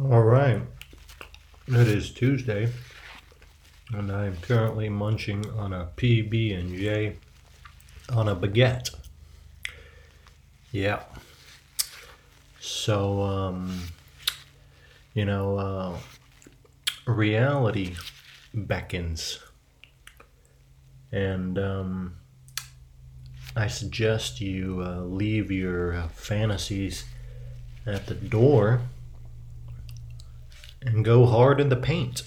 All right. It is Tuesday, and I'm currently munching on a PB and J on a baguette. Yeah. So, um, you know, uh, reality beckons, and um, I suggest you uh, leave your fantasies at the door and go hard in the paint.